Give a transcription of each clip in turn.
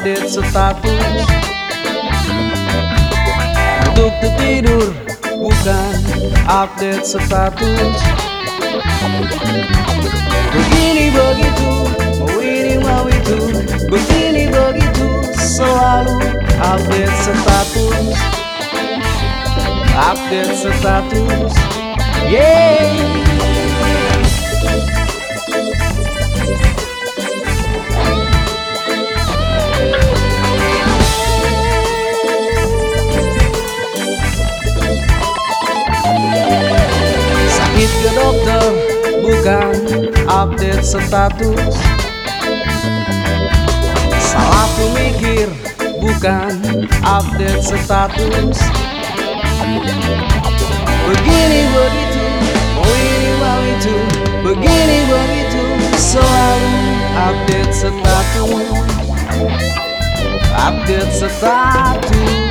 update status Untuk tidur bukan update status Begini begitu, mau ini mau itu. Begini begitu, selalu update status Update status, yeah Sakit ke dokter bukan update status. Salah pemikir bukan update status. Begini begitu, mau ini mau itu. Begini begitu, selalu update status. Update status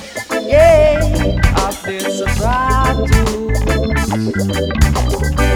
yeah, I've been surprised too.